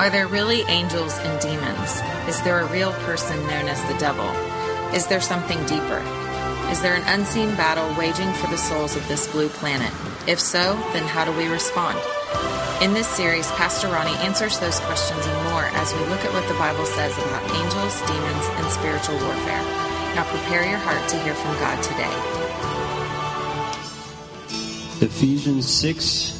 Are there really angels and demons? Is there a real person known as the devil? Is there something deeper? Is there an unseen battle waging for the souls of this blue planet? If so, then how do we respond? In this series, Pastor Ronnie answers those questions and more as we look at what the Bible says about angels, demons, and spiritual warfare. Now prepare your heart to hear from God today. Ephesians 6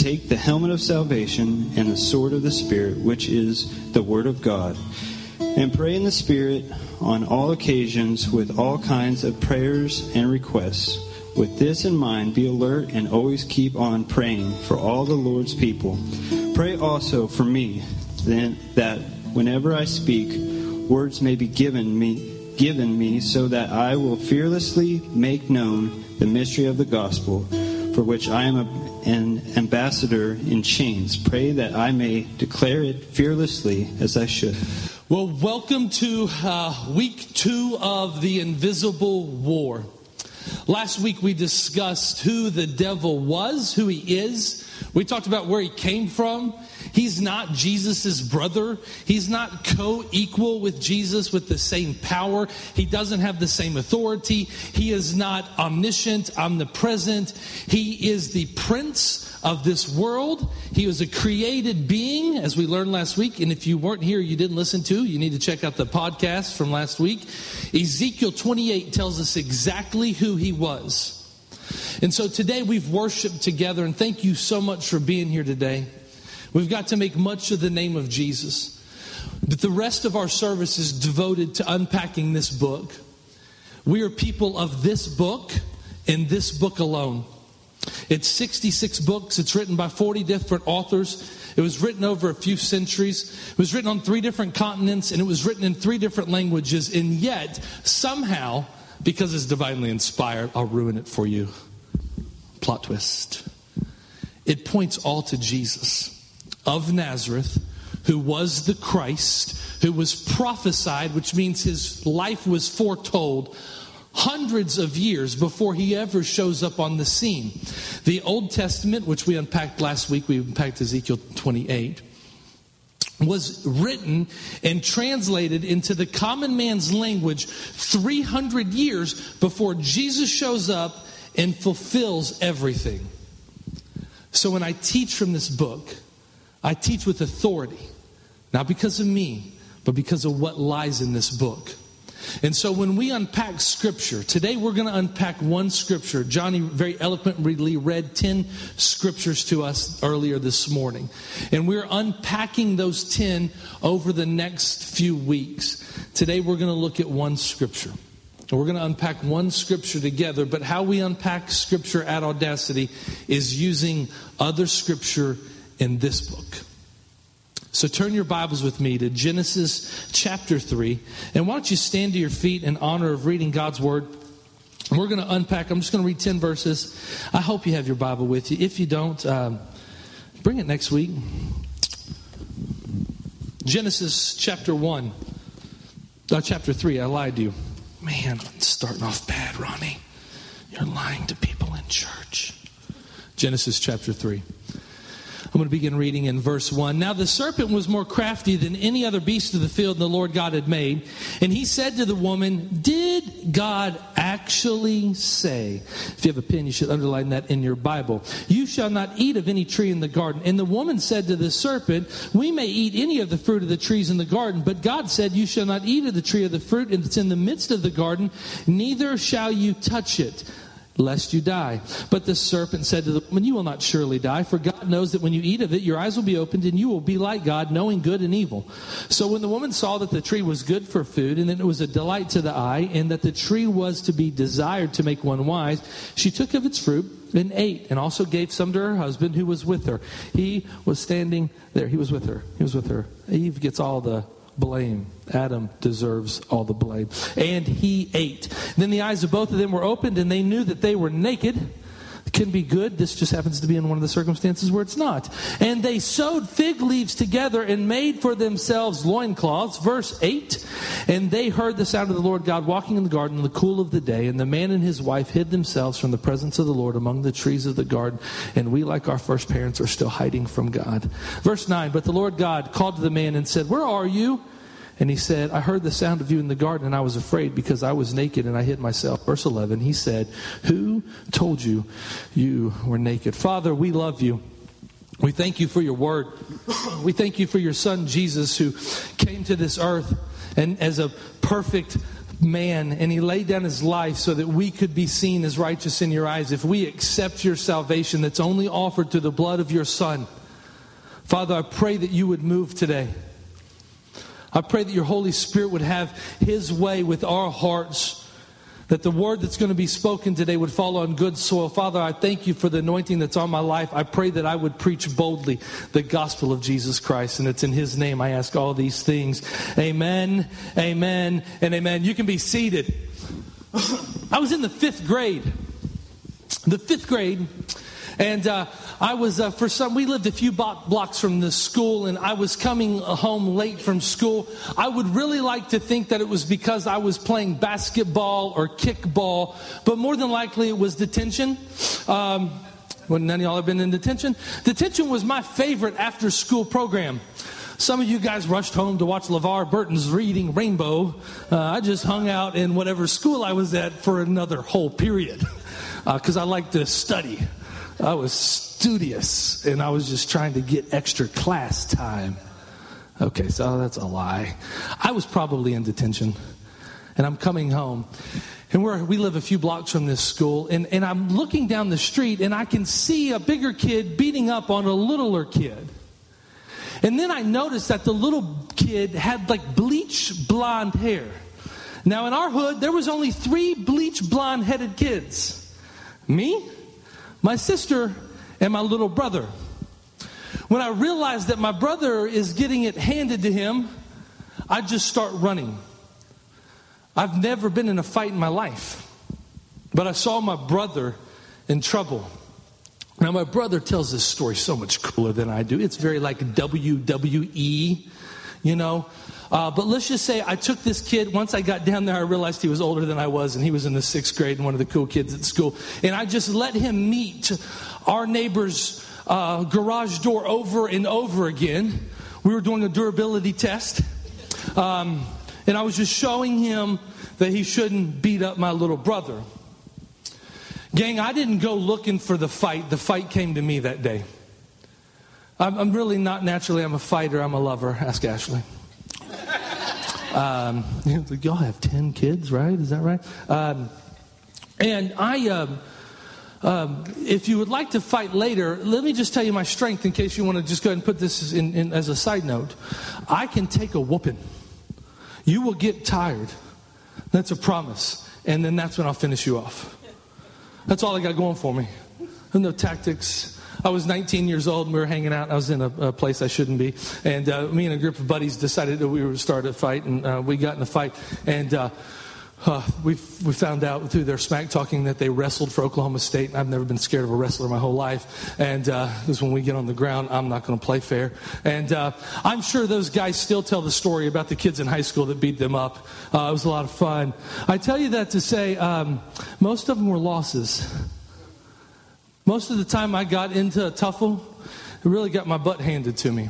Take the helmet of salvation and the sword of the Spirit, which is the Word of God. And pray in the Spirit on all occasions with all kinds of prayers and requests. With this in mind, be alert and always keep on praying for all the Lord's people. Pray also for me, then, that whenever I speak, words may be given me given me so that I will fearlessly make known the mystery of the gospel for which I am a, an ambassador in chains. Pray that I may declare it fearlessly as I should. Well, welcome to uh, week two of the invisible war. Last week we discussed who the devil was, who he is. We talked about where he came from. He's not Jesus' brother. He's not co equal with Jesus with the same power. He doesn't have the same authority. He is not omniscient, omnipresent. He is the prince of this world. He was a created being, as we learned last week. And if you weren't here, you didn't listen to, you need to check out the podcast from last week. Ezekiel 28 tells us exactly who he was. And so today we've worshiped together, and thank you so much for being here today. We've got to make much of the name of Jesus. But the rest of our service is devoted to unpacking this book. We are people of this book and this book alone. It's 66 books. It's written by 40 different authors. It was written over a few centuries. It was written on three different continents and it was written in three different languages. And yet, somehow, because it's divinely inspired, I'll ruin it for you. Plot twist. It points all to Jesus of Nazareth, who was the Christ, who was prophesied, which means his life was foretold hundreds of years before he ever shows up on the scene. The Old Testament, which we unpacked last week, we unpacked Ezekiel 28 was written and translated into the common man's language 300 years before Jesus shows up and fulfills everything. So when I teach from this book, I teach with authority, not because of me, but because of what lies in this book. And so when we unpack scripture, today we're going to unpack one scripture. Johnny very eloquently read 10 scriptures to us earlier this morning. And we're unpacking those 10 over the next few weeks. Today we're going to look at one scripture. And we're going to unpack one scripture together, but how we unpack scripture at Audacity is using other scripture in this book. So turn your Bibles with me to Genesis chapter 3. And why don't you stand to your feet in honor of reading God's Word? We're going to unpack, I'm just going to read 10 verses. I hope you have your Bible with you. If you don't, um, bring it next week. Genesis chapter 1, uh, chapter 3. I lied to you. Man, I'm starting off bad, Ronnie. You're lying to people in church. Genesis chapter 3. I'm going to begin reading in verse 1. Now the serpent was more crafty than any other beast of the field the Lord God had made. And he said to the woman, Did God actually say? If you have a pen, you should underline that in your Bible. You shall not eat of any tree in the garden. And the woman said to the serpent, We may eat any of the fruit of the trees in the garden, but God said, You shall not eat of the tree of the fruit that's in the midst of the garden, neither shall you touch it lest you die. But the serpent said to the woman, You will not surely die, for God knows that when you eat of it, your eyes will be opened, and you will be like God, knowing good and evil. So when the woman saw that the tree was good for food, and that it was a delight to the eye, and that the tree was to be desired to make one wise, she took of its fruit and ate, and also gave some to her husband who was with her. He was standing there. He was with her. He was with her. Eve gets all the blame. Adam deserves all the blame. And he ate. Then the eyes of both of them were opened, and they knew that they were naked. Can be good. This just happens to be in one of the circumstances where it's not. And they sewed fig leaves together and made for themselves loincloths. Verse 8 And they heard the sound of the Lord God walking in the garden in the cool of the day. And the man and his wife hid themselves from the presence of the Lord among the trees of the garden. And we, like our first parents, are still hiding from God. Verse 9 But the Lord God called to the man and said, Where are you? And he said, I heard the sound of you in the garden, and I was afraid because I was naked and I hid myself. Verse 11, he said, Who told you you were naked? Father, we love you. We thank you for your word. We thank you for your son, Jesus, who came to this earth and as a perfect man and he laid down his life so that we could be seen as righteous in your eyes if we accept your salvation that's only offered through the blood of your son. Father, I pray that you would move today. I pray that your Holy Spirit would have his way with our hearts. That the word that's going to be spoken today would fall on good soil. Father, I thank you for the anointing that's on my life. I pray that I would preach boldly the gospel of Jesus Christ. And it's in his name I ask all these things. Amen, amen, and amen. You can be seated. I was in the fifth grade. The fifth grade. And uh, I was, uh, for some, we lived a few blocks from the school, and I was coming home late from school. I would really like to think that it was because I was playing basketball or kickball, but more than likely it was detention. Um, well, none of y'all have been in detention. Detention was my favorite after school program. Some of you guys rushed home to watch LeVar Burton's Reading Rainbow. Uh, I just hung out in whatever school I was at for another whole period because uh, I like to study. I was studious and I was just trying to get extra class time. Okay, so that's a lie. I was probably in detention and I'm coming home. And we we live a few blocks from this school, and, and I'm looking down the street and I can see a bigger kid beating up on a littler kid. And then I noticed that the little kid had like bleach blonde hair. Now, in our hood, there was only three bleach blonde headed kids me, my sister, and my little brother. When I realized that my brother is getting it handed to him, I just start running. I've never been in a fight in my life, but I saw my brother in trouble. Now, my brother tells this story so much cooler than I do. It's very like WWE, you know. Uh, but let's just say I took this kid. Once I got down there, I realized he was older than I was, and he was in the sixth grade and one of the cool kids at school. And I just let him meet our neighbor's uh, garage door over and over again. We were doing a durability test. Um, and I was just showing him that he shouldn't beat up my little brother. Gang, I didn't go looking for the fight. The fight came to me that day. I'm, I'm really not naturally, I'm a fighter, I'm a lover. Ask Ashley. Um, y'all have 10 kids, right? Is that right? Um, and I, um, um, if you would like to fight later, let me just tell you my strength in case you want to just go ahead and put this in, in, as a side note. I can take a whooping. You will get tired. That's a promise. And then that's when I'll finish you off. That's all I got going for me. No tactics, I was 19 years old and we were hanging out. I was in a, a place I shouldn't be. And uh, me and a group of buddies decided that we would start a fight. And uh, we got in a fight. And uh, we we found out through their smack talking that they wrestled for Oklahoma State. I've never been scared of a wrestler my whole life. And because uh, when we get on the ground, I'm not going to play fair. And uh, I'm sure those guys still tell the story about the kids in high school that beat them up. Uh, it was a lot of fun. I tell you that to say um, most of them were losses. Most of the time I got into a tuffle, it really got my butt handed to me.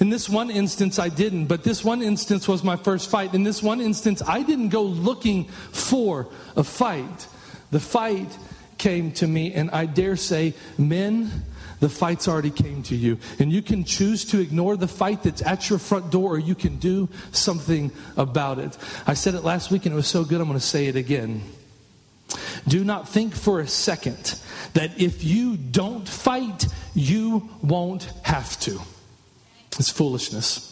In this one instance, I didn't, but this one instance was my first fight. In this one instance, I didn't go looking for a fight. The fight came to me, and I dare say, men, the fight's already came to you. And you can choose to ignore the fight that's at your front door, or you can do something about it. I said it last week, and it was so good, I'm going to say it again. Do not think for a second that if you don't fight, you won't have to. It's foolishness.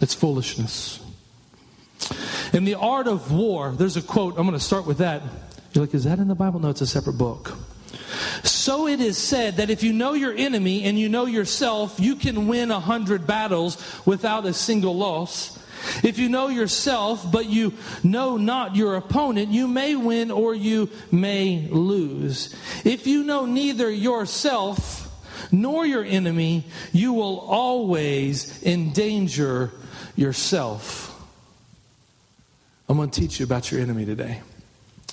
It's foolishness. In the art of war, there's a quote. I'm going to start with that. You're like, is that in the Bible? No, it's a separate book. So it is said that if you know your enemy and you know yourself, you can win a hundred battles without a single loss. If you know yourself, but you know not your opponent, you may win or you may lose. If you know neither yourself nor your enemy, you will always endanger yourself. I'm going to teach you about your enemy today.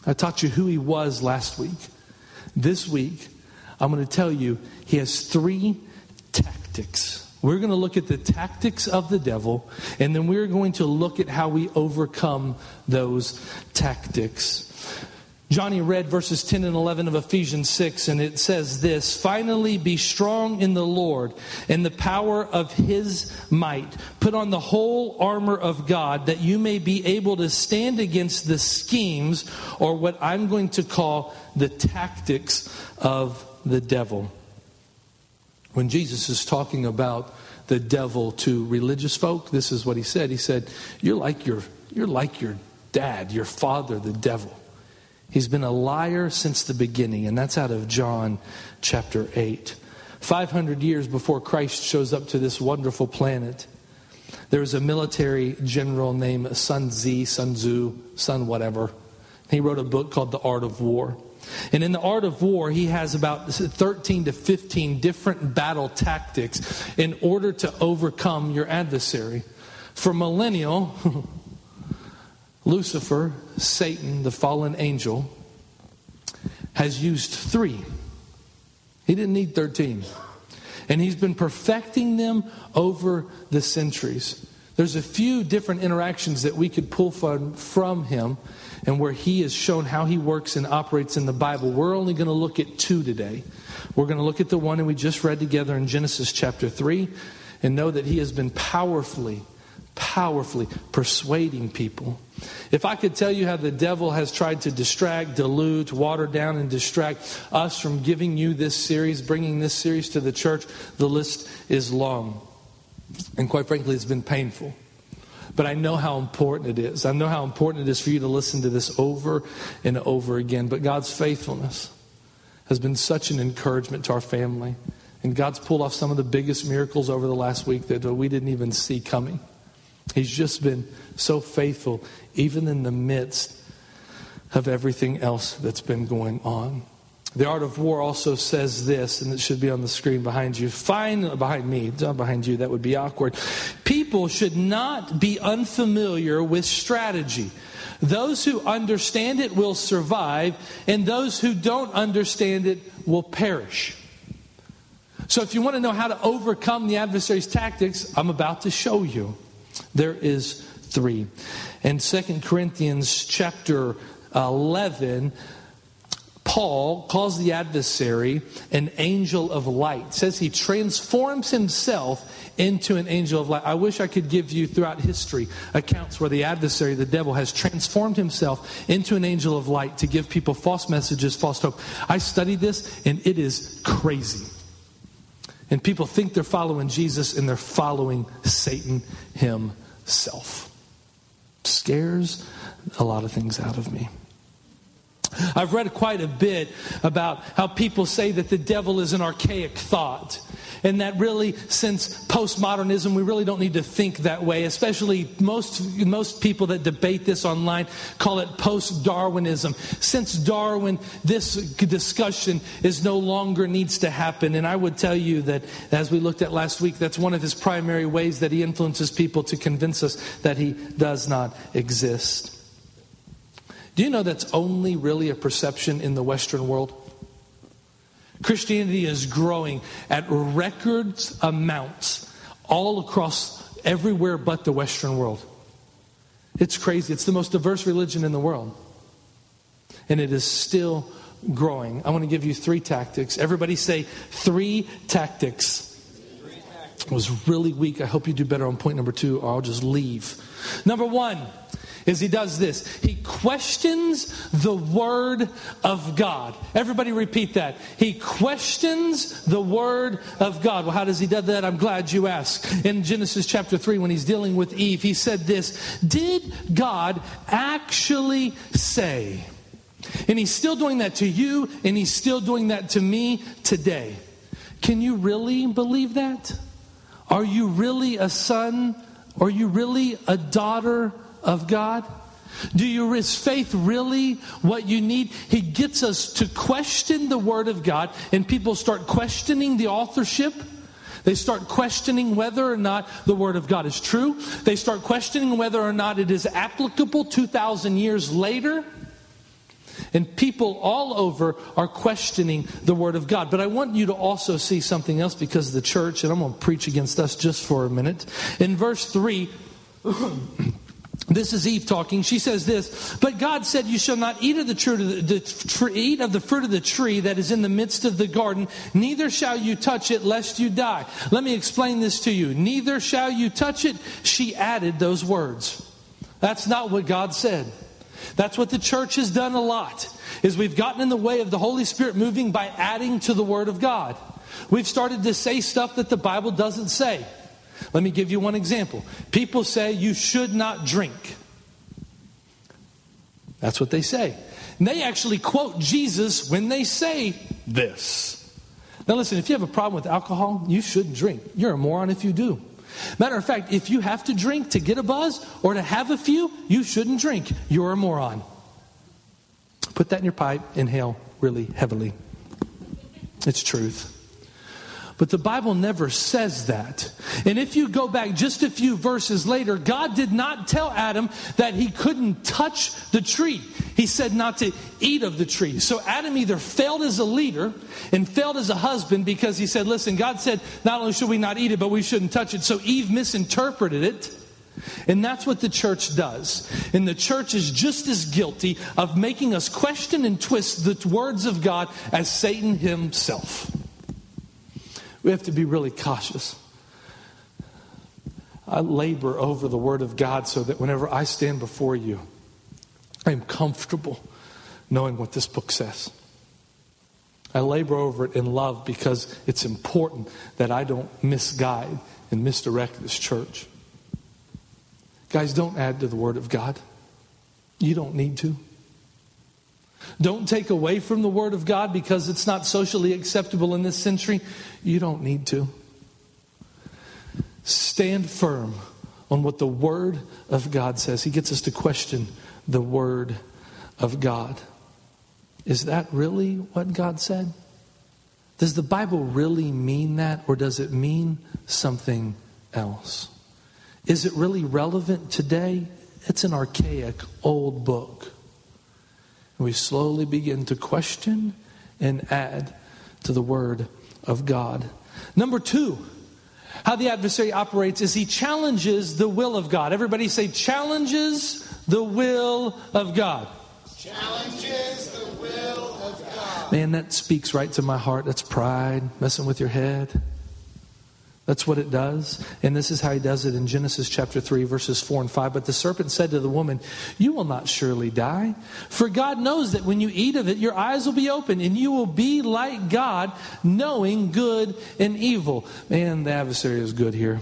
I taught you who he was last week. This week, I'm going to tell you he has three tactics. We're going to look at the tactics of the devil, and then we're going to look at how we overcome those tactics. Johnny read verses 10 and 11 of Ephesians 6, and it says this Finally, be strong in the Lord and the power of his might. Put on the whole armor of God that you may be able to stand against the schemes, or what I'm going to call the tactics of the devil. When Jesus is talking about the devil to religious folk, this is what he said. He said, You're like your, you're like your dad, your father, the devil. He's been a liar since the beginning, and that's out of John chapter 8. 500 years before Christ shows up to this wonderful planet, there was a military general named Sun Tzu, Sun Tzu, Sun whatever. He wrote a book called The Art of War. And in the art of war, he has about 13 to 15 different battle tactics in order to overcome your adversary. For millennial, Lucifer, Satan, the fallen angel, has used three. He didn't need 13. And he's been perfecting them over the centuries. There's a few different interactions that we could pull from, from him and where he has shown how he works and operates in the Bible. We're only going to look at two today. We're going to look at the one that we just read together in Genesis chapter 3 and know that he has been powerfully powerfully persuading people. If I could tell you how the devil has tried to distract, dilute, water down, and distract us from giving you this series, bringing this series to the church, the list is long. And quite frankly, it's been painful. But I know how important it is. I know how important it is for you to listen to this over and over again. But God's faithfulness has been such an encouragement to our family. And God's pulled off some of the biggest miracles over the last week that we didn't even see coming. He's just been so faithful, even in the midst of everything else that's been going on. The Art of War also says this, and it should be on the screen behind you. Fine, behind me, not behind you, that would be awkward. People should not be unfamiliar with strategy. Those who understand it will survive, and those who don't understand it will perish. So, if you want to know how to overcome the adversary's tactics, I'm about to show you. There is three. In 2 Corinthians chapter 11, Paul calls the adversary an angel of light. Says he transforms himself into an angel of light. I wish I could give you throughout history accounts where the adversary, the devil, has transformed himself into an angel of light to give people false messages, false hope. I studied this and it is crazy. And people think they're following Jesus and they're following Satan himself. Scares a lot of things out of me. I've read quite a bit about how people say that the devil is an archaic thought. And that really, since postmodernism, we really don't need to think that way. Especially most, most people that debate this online call it post Darwinism. Since Darwin, this discussion is no longer needs to happen. And I would tell you that, as we looked at last week, that's one of his primary ways that he influences people to convince us that he does not exist. Do you know that's only really a perception in the Western world? Christianity is growing at record amounts all across everywhere but the Western world. It's crazy. It's the most diverse religion in the world. And it is still growing. I want to give you three tactics. Everybody say three tactics. It was really weak. I hope you do better on point number two, or I'll just leave. Number one is he does this. He questions the word of God. Everybody repeat that. He questions the word of God. Well, how does he do that? I'm glad you asked. In Genesis chapter 3, when he's dealing with Eve, he said this Did God actually say? And he's still doing that to you, and he's still doing that to me today. Can you really believe that? Are you really a son? Are you really a daughter of God? Do you is faith really what you need? He gets us to question the word of God, and people start questioning the authorship. They start questioning whether or not the word of God is true. They start questioning whether or not it is applicable 2,000 years later. And people all over are questioning the Word of God. But I want you to also see something else because of the church, and I'm going to preach against us just for a minute. In verse 3, This is Eve talking. She says this, but God said, "You shall not eat of the, tree, the, the eat of the fruit of the tree that is in the midst of the garden. Neither shall you touch it, lest you die." Let me explain this to you. Neither shall you touch it. She added those words. That's not what God said. That's what the church has done a lot. Is we've gotten in the way of the Holy Spirit moving by adding to the Word of God. We've started to say stuff that the Bible doesn't say. Let me give you one example. People say you should not drink. That's what they say. And they actually quote Jesus when they say this. Now, listen, if you have a problem with alcohol, you shouldn't drink. You're a moron if you do. Matter of fact, if you have to drink to get a buzz or to have a few, you shouldn't drink. You're a moron. Put that in your pipe, inhale really heavily. It's truth. But the Bible never says that. And if you go back just a few verses later, God did not tell Adam that he couldn't touch the tree. He said not to eat of the tree. So Adam either failed as a leader and failed as a husband because he said, Listen, God said not only should we not eat it, but we shouldn't touch it. So Eve misinterpreted it. And that's what the church does. And the church is just as guilty of making us question and twist the words of God as Satan himself. We have to be really cautious. I labor over the Word of God so that whenever I stand before you, I am comfortable knowing what this book says. I labor over it in love because it's important that I don't misguide and misdirect this church. Guys, don't add to the Word of God. You don't need to. Don't take away from the Word of God because it's not socially acceptable in this century. You don't need to. Stand firm on what the Word of God says. He gets us to question the Word of God. Is that really what God said? Does the Bible really mean that, or does it mean something else? Is it really relevant today? It's an archaic, old book. We slowly begin to question and add to the Word of God. Number two, how the adversary operates is he challenges the will of God. Everybody say, challenges the will of God. Challenges the will of God. Man, that speaks right to my heart. That's pride, messing with your head. That's what it does. And this is how he does it in Genesis chapter 3, verses 4 and 5. But the serpent said to the woman, You will not surely die. For God knows that when you eat of it, your eyes will be open, and you will be like God, knowing good and evil. Man, the adversary is good here.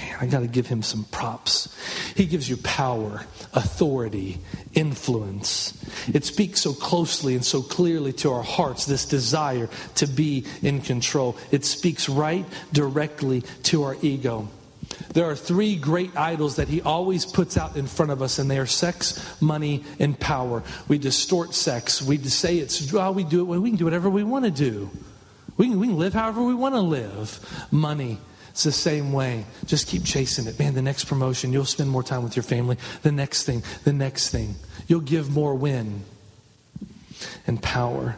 Man, I got to give him some props. He gives you power, authority, influence. It speaks so closely and so clearly to our hearts, this desire to be in control. It speaks right directly to our ego. There are three great idols that he always puts out in front of us, and they are sex, money, and power. We distort sex. We say it's, well, we do it, we can do whatever we want to do. We can, we can live however we want to live. Money, it's the same way. Just keep chasing it. Man, the next promotion, you'll spend more time with your family. The next thing, the next thing. You'll give more win and power.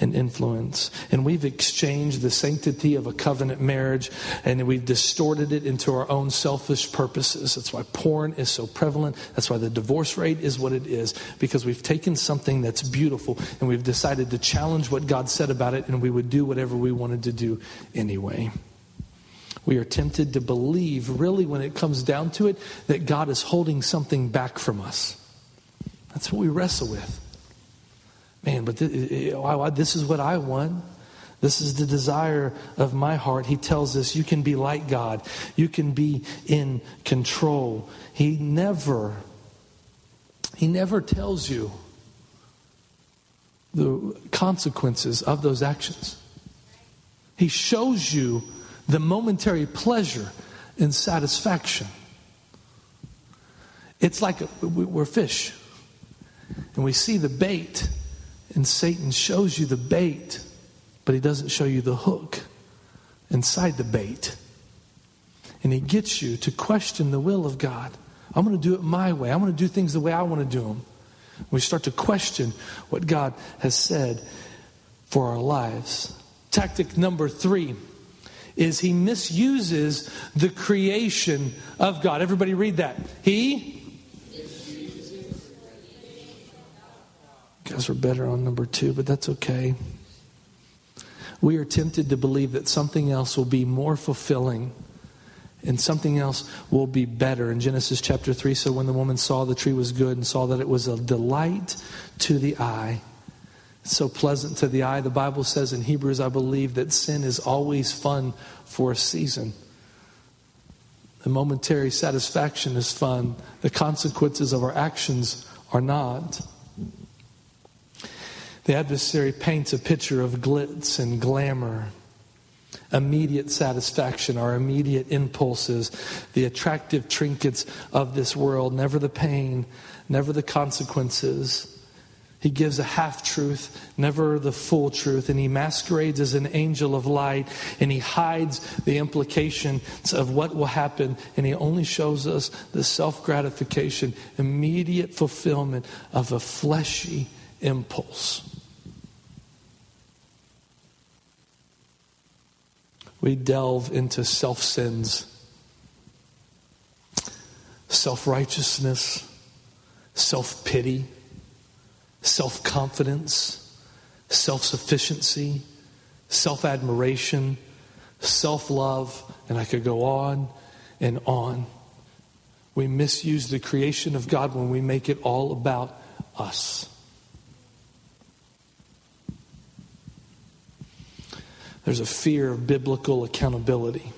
and influence. And we've exchanged the sanctity of a covenant marriage and we've distorted it into our own selfish purposes. That's why porn is so prevalent. That's why the divorce rate is what it is, because we've taken something that's beautiful and we've decided to challenge what God said about it and we would do whatever we wanted to do anyway. We are tempted to believe, really, when it comes down to it, that God is holding something back from us. That's what we wrestle with. Man, but this is what I want. This is the desire of my heart. He tells us you can be like God, you can be in control. He never, he never tells you the consequences of those actions. He shows you the momentary pleasure and satisfaction. It's like we're fish, and we see the bait and Satan shows you the bait, but he doesn't show you the hook inside the bait. And he gets you to question the will of God. I'm going to do it my way. I'm going to do things the way I want to do them. We start to question what God has said for our lives. Tactic number three is he misuses the creation of God. Everybody read that. He guys were better on number two, but that's okay. We are tempted to believe that something else will be more fulfilling and something else will be better. In Genesis chapter 3, so when the woman saw the tree was good and saw that it was a delight to the eye, so pleasant to the eye, the Bible says in Hebrews, I believe, that sin is always fun for a season. The momentary satisfaction is fun, the consequences of our actions are not. The adversary paints a picture of glitz and glamour, immediate satisfaction, our immediate impulses, the attractive trinkets of this world, never the pain, never the consequences. He gives a half truth, never the full truth, and he masquerades as an angel of light, and he hides the implications of what will happen, and he only shows us the self gratification, immediate fulfillment of a fleshy impulse. we delve into self sins, self righteousness, self pity, self confidence, self sufficiency, self admiration, self love, and I could go on and on. We misuse the creation of God when we make it all about us. There's a fear of biblical accountability.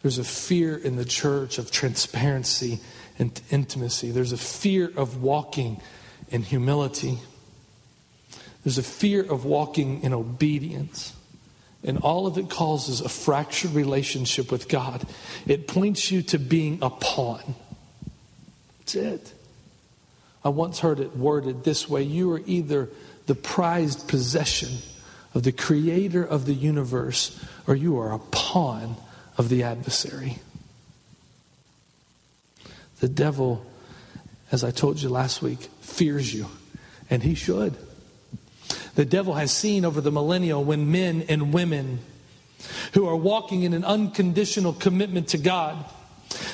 There's a fear in the church of transparency and intimacy. There's a fear of walking in humility. There's a fear of walking in obedience. And all of it causes a fractured relationship with God. It points you to being a pawn. That's it. I once heard it worded this way you are either the prized possession of the creator of the universe, or you are a pawn of the adversary. The devil, as I told you last week, fears you, and he should. The devil has seen over the millennia when men and women who are walking in an unconditional commitment to God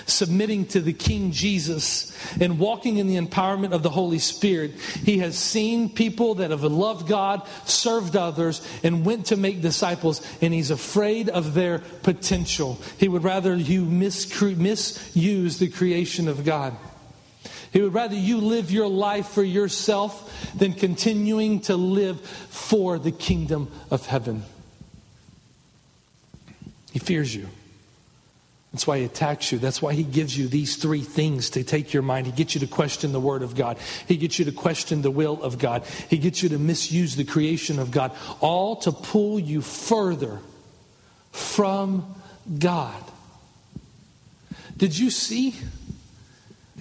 submitting to the King Jesus and walking in the empowerment of the Holy Spirit, he has seen people that have loved God, served others, and went to make disciples, and he's afraid of their potential. He would rather you misuse the creation of God. He would rather you live your life for yourself than continuing to live for the kingdom of heaven. He fears you. That's why he attacks you. That's why he gives you these three things to take your mind. He gets you to question the word of God. He gets you to question the will of God. He gets you to misuse the creation of God, all to pull you further from God. Did you see?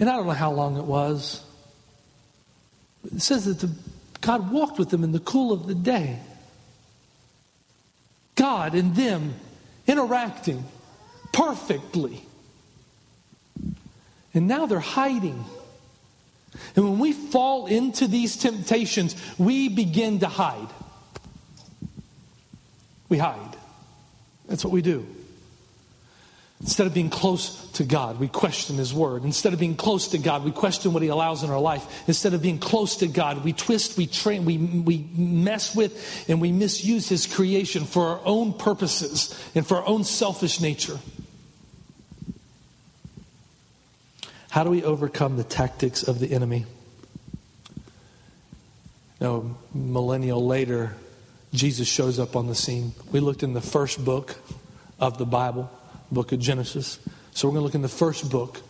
And I don't know how long it was. It says that the, God walked with them in the cool of the day. God and them interacting perfectly. And now they're hiding. And when we fall into these temptations, we begin to hide. We hide. That's what we do. Instead of being close to God, we question His Word. Instead of being close to God, we question what He allows in our life. Instead of being close to God, we twist, we train, we, we mess with, and we misuse His creation for our own purposes and for our own selfish nature. How do we overcome the tactics of the enemy? Now, millennial later, Jesus shows up on the scene. We looked in the first book of the Bible book of Genesis. So we're going to look in the first book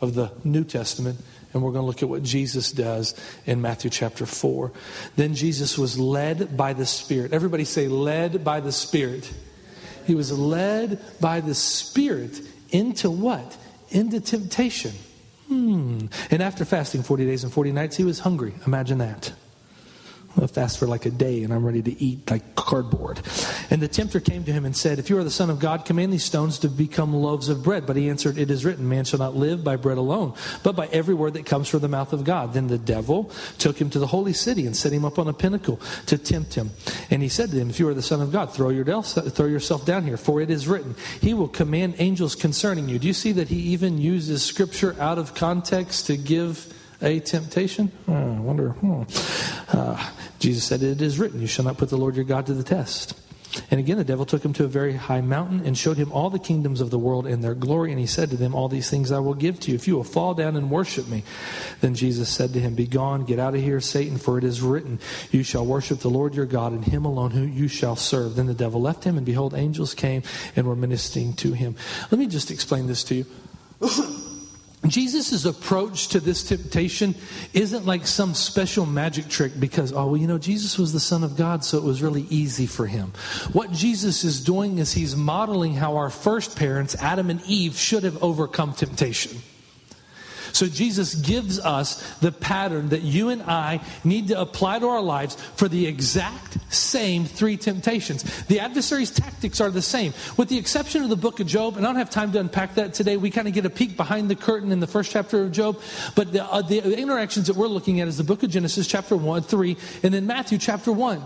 of the New Testament, and we're going to look at what Jesus does in Matthew chapter 4. Then Jesus was led by the Spirit. Everybody say, led by the Spirit. He was led by the Spirit into what? Into temptation. Hmm. And after fasting 40 days and 40 nights, he was hungry. Imagine that. I'll fast for like a day and I'm ready to eat like cardboard. And the tempter came to him and said, If you are the Son of God, command these stones to become loaves of bread. But he answered, It is written, Man shall not live by bread alone, but by every word that comes from the mouth of God. Then the devil took him to the holy city and set him up on a pinnacle to tempt him. And he said to him, If you are the Son of God, throw yourself down here, for it is written, He will command angels concerning you. Do you see that he even uses scripture out of context to give a temptation? Oh, I wonder. Hmm. Uh, Jesus said, It is written, You shall not put the Lord your God to the test. And again, the devil took him to a very high mountain and showed him all the kingdoms of the world and their glory. And he said to them, All these things I will give to you if you will fall down and worship me. Then Jesus said to him, Begone, get out of here, Satan, for it is written, You shall worship the Lord your God, and him alone who you shall serve. Then the devil left him, and behold, angels came and were ministering to him. Let me just explain this to you. Jesus' approach to this temptation isn't like some special magic trick because, oh, well, you know, Jesus was the Son of God, so it was really easy for him. What Jesus is doing is he's modeling how our first parents, Adam and Eve, should have overcome temptation. So Jesus gives us the pattern that you and I need to apply to our lives for the exact same three temptations. The adversary's tactics are the same, with the exception of the book of Job. And I don't have time to unpack that today. We kind of get a peek behind the curtain in the first chapter of Job. But the, uh, the interactions that we're looking at is the book of Genesis, chapter 1, 3, and then Matthew, chapter 1.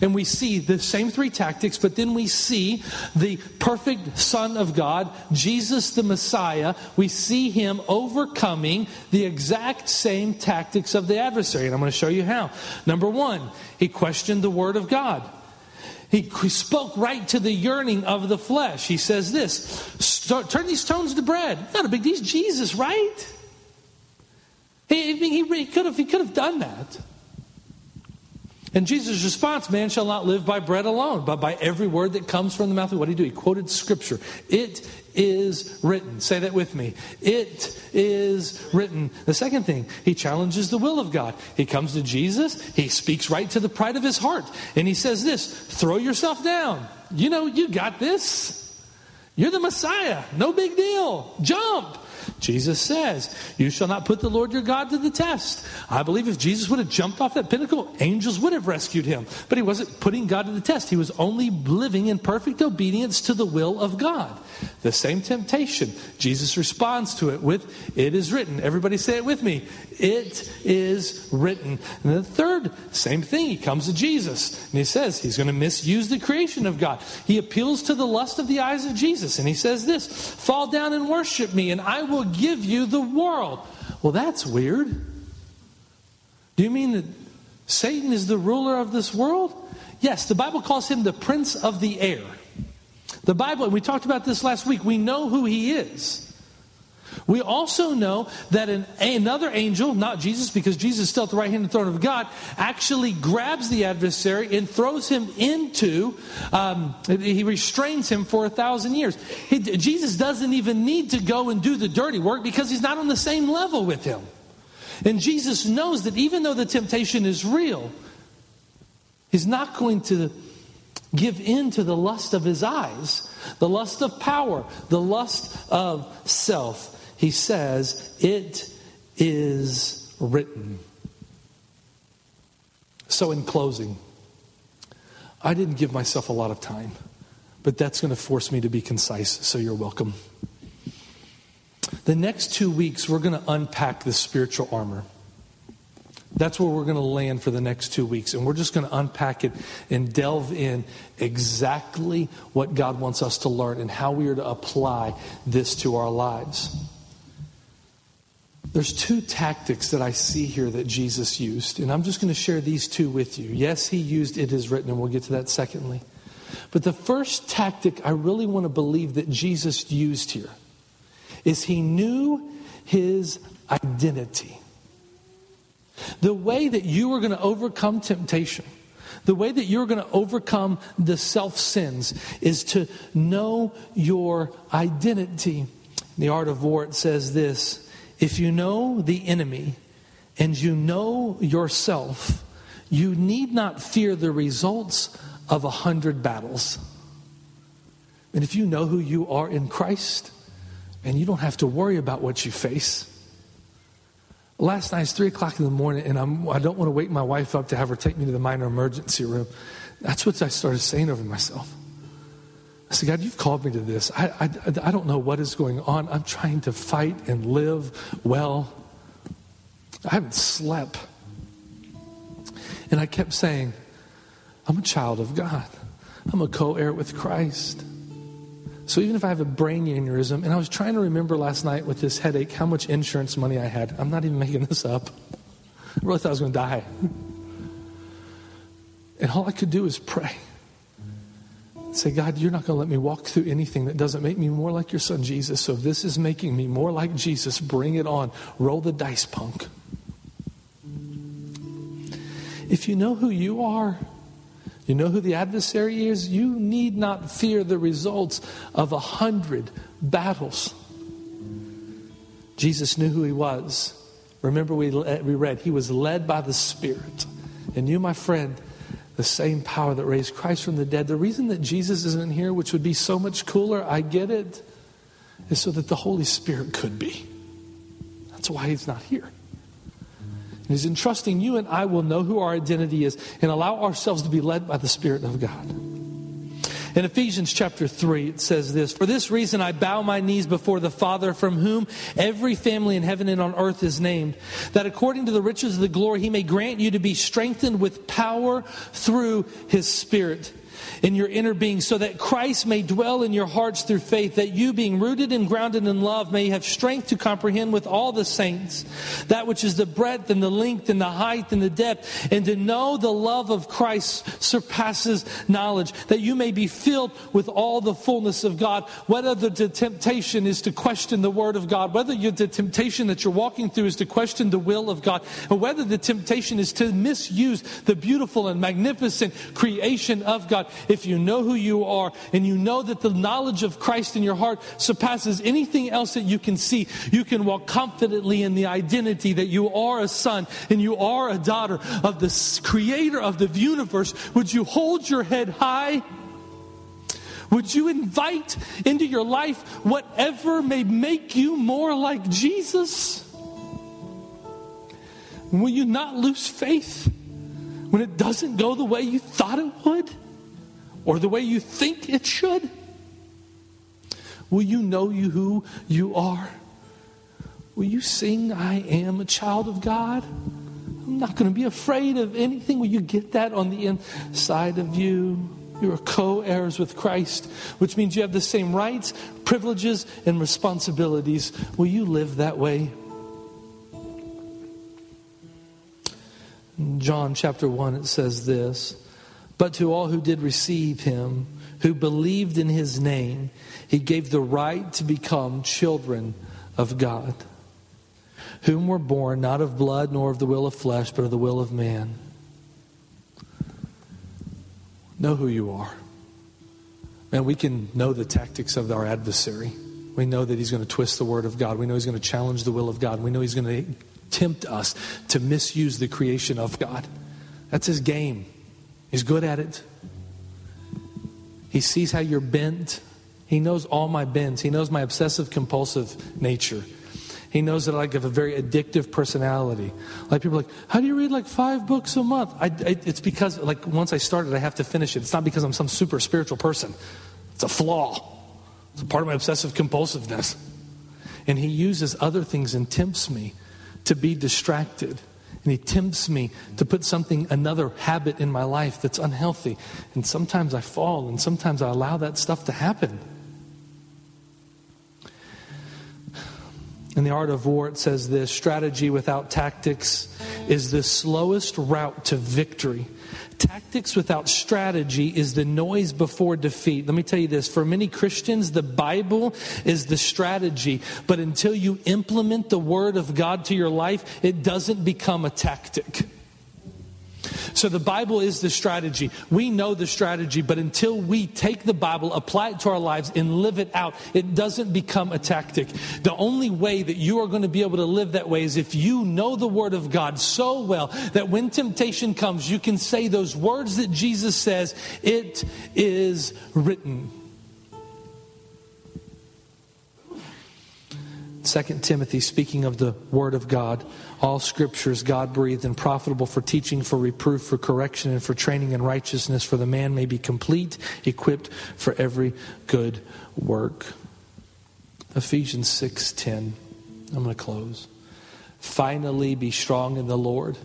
And we see the same three tactics, but then we see the perfect Son of God, Jesus the Messiah. We see him overcoming the exact same tactics of the adversary. And I'm going to show you how. Number one, he questioned the Word of God. He spoke right to the yearning of the flesh. He says this turn these stones to bread. Not a big deal. Jesus, right? He, he, he, could have, he could have done that. And Jesus' response, man shall not live by bread alone, but by every word that comes from the mouth of what did he do? He quoted scripture. It is written. Say that with me. It is written. The second thing, he challenges the will of God. He comes to Jesus, he speaks right to the pride of his heart, and he says this throw yourself down. You know, you got this. You're the Messiah. No big deal. Jump. Jesus says, You shall not put the Lord your God to the test. I believe if Jesus would have jumped off that pinnacle, angels would have rescued him. But he wasn't putting God to the test. He was only living in perfect obedience to the will of God. The same temptation, Jesus responds to it with, It is written. Everybody say it with me. It is written. And the third, same thing. He comes to Jesus and he says he's going to misuse the creation of God. He appeals to the lust of the eyes of Jesus and he says this Fall down and worship me, and I will give you the world. Well, that's weird. Do you mean that Satan is the ruler of this world? Yes, the Bible calls him the prince of the air. The Bible, and we talked about this last week, we know who he is. We also know that an, another angel, not Jesus, because Jesus is still at the right hand of the throne of God, actually grabs the adversary and throws him into, um, he restrains him for a thousand years. He, Jesus doesn't even need to go and do the dirty work because he's not on the same level with him. And Jesus knows that even though the temptation is real, he's not going to give in to the lust of his eyes, the lust of power, the lust of self. He says, It is written. So, in closing, I didn't give myself a lot of time, but that's going to force me to be concise, so you're welcome. The next two weeks, we're going to unpack the spiritual armor. That's where we're going to land for the next two weeks. And we're just going to unpack it and delve in exactly what God wants us to learn and how we are to apply this to our lives. There's two tactics that I see here that Jesus used, and I'm just going to share these two with you. Yes, he used it is written, and we'll get to that secondly. But the first tactic I really want to believe that Jesus used here is he knew his identity. The way that you are going to overcome temptation, the way that you're going to overcome the self sins is to know your identity. In the art of war, it says this if you know the enemy and you know yourself, you need not fear the results of a hundred battles. And if you know who you are in Christ, and you don't have to worry about what you face. Last night it's three o'clock in the morning, and I'm, I don't want to wake my wife up to have her take me to the minor emergency room. That's what I started saying over myself. I said, God, you've called me to this. I, I, I don't know what is going on. I'm trying to fight and live well. I haven't slept. And I kept saying, I'm a child of God. I'm a co heir with Christ. So even if I have a brain aneurysm, and I was trying to remember last night with this headache how much insurance money I had. I'm not even making this up. I really thought I was going to die. And all I could do is pray. Say, God, you're not going to let me walk through anything that doesn't make me more like your son Jesus. So if this is making me more like Jesus, bring it on. Roll the dice, punk. If you know who you are, you know who the adversary is? You need not fear the results of a hundred battles. Jesus knew who he was. Remember, we, we read, he was led by the Spirit. And you, my friend, the same power that raised Christ from the dead. The reason that Jesus isn't here, which would be so much cooler, I get it, is so that the Holy Spirit could be. That's why he's not here. And he's entrusting you and I will know who our identity is and allow ourselves to be led by the Spirit of God. In Ephesians chapter 3, it says this For this reason I bow my knees before the Father, from whom every family in heaven and on earth is named, that according to the riches of the glory he may grant you to be strengthened with power through his Spirit in your inner being, so that Christ may dwell in your hearts through faith, that you, being rooted and grounded in love, may have strength to comprehend with all the saints that which is the breadth and the length and the height and the depth, and to know the love of Christ surpasses knowledge, that you may be filled with all the fullness of God. Whether the temptation is to question the Word of God, whether the temptation that you're walking through is to question the will of God, or whether the temptation is to misuse the beautiful and magnificent creation of God if you know who you are and you know that the knowledge of Christ in your heart surpasses anything else that you can see, you can walk confidently in the identity that you are a son and you are a daughter of the creator of the universe. Would you hold your head high? Would you invite into your life whatever may make you more like Jesus? Will you not lose faith when it doesn't go the way you thought it would? Or the way you think it should? Will you know you who you are? Will you sing, I am a child of God? I'm not going to be afraid of anything. Will you get that on the inside of you? You are co heirs with Christ, which means you have the same rights, privileges, and responsibilities. Will you live that way? John chapter 1, it says this but to all who did receive him, who believed in his name, he gave the right to become children of God, whom were born not of blood nor of the will of flesh, but of the will of man. Know who you are. And we can know the tactics of our adversary. We know that he's going to twist the word of God. We know he's going to challenge the will of God. We know he's going to tempt us to misuse the creation of God. That's his game. He's good at it. He sees how you're bent. He knows all my bends. He knows my obsessive compulsive nature. He knows that I have a very addictive personality. Like people are like, how do you read like five books a month? I, I, it's because like once I started, I have to finish it. It's not because I'm some super spiritual person. It's a flaw. It's a part of my obsessive compulsiveness. And he uses other things and tempts me to be distracted And he tempts me to put something, another habit in my life that's unhealthy. And sometimes I fall, and sometimes I allow that stuff to happen. In the art of war, it says this strategy without tactics is the slowest route to victory. Tactics without strategy is the noise before defeat. Let me tell you this for many Christians, the Bible is the strategy, but until you implement the Word of God to your life, it doesn't become a tactic. So the Bible is the strategy. We know the strategy, but until we take the Bible, apply it to our lives, and live it out, it doesn't become a tactic. The only way that you are going to be able to live that way is if you know the Word of God so well that when temptation comes, you can say those words that Jesus says, It is written. 2 Timothy, speaking of the Word of God, all scriptures God breathed and profitable for teaching, for reproof, for correction, and for training in righteousness, for the man may be complete, equipped for every good work. Ephesians 6:10. I'm going to close. Finally be strong in the Lord.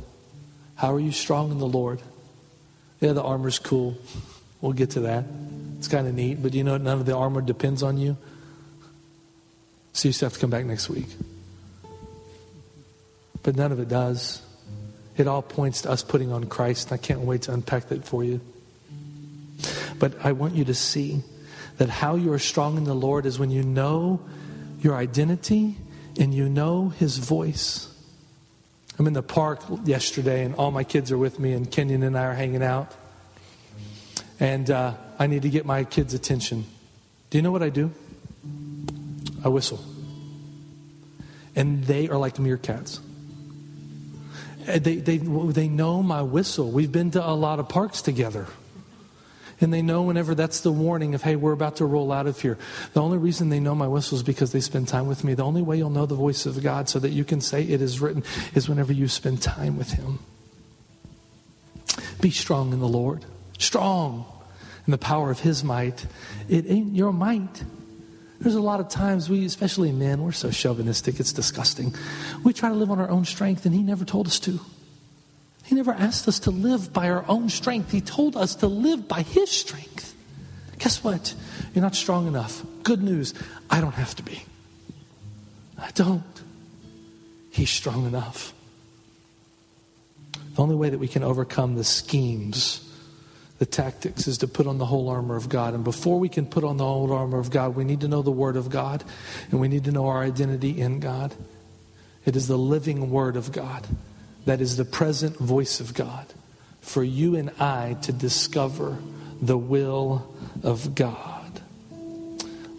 How are you strong in the Lord? Yeah, the armor's cool. We'll get to that. It's kind of neat, but you know none of the armor depends on you. So you still have to come back next week. But none of it does. It all points to us putting on Christ. I can't wait to unpack that for you. But I want you to see that how you are strong in the Lord is when you know your identity and you know His voice. I'm in the park yesterday, and all my kids are with me, and Kenyon and I are hanging out. And uh, I need to get my kids' attention. Do you know what I do? I whistle. And they are like meerkats. Uh, they, they, they know my whistle. We've been to a lot of parks together. And they know whenever that's the warning of, hey, we're about to roll out of here. The only reason they know my whistle is because they spend time with me. The only way you'll know the voice of God so that you can say it is written is whenever you spend time with Him. Be strong in the Lord. Strong in the power of His might. It ain't your might. There's a lot of times we, especially men, we're so chauvinistic, it's disgusting. We try to live on our own strength, and He never told us to. He never asked us to live by our own strength. He told us to live by His strength. Guess what? You're not strong enough. Good news, I don't have to be. I don't. He's strong enough. The only way that we can overcome the schemes the tactics is to put on the whole armor of God. And before we can put on the whole armor of God, we need to know the Word of God and we need to know our identity in God. It is the living Word of God that is the present voice of God for you and I to discover the will of God.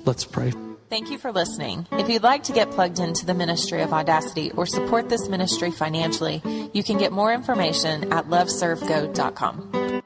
Let's pray. Thank you for listening. If you'd like to get plugged into the ministry of Audacity or support this ministry financially, you can get more information at loveservego.com.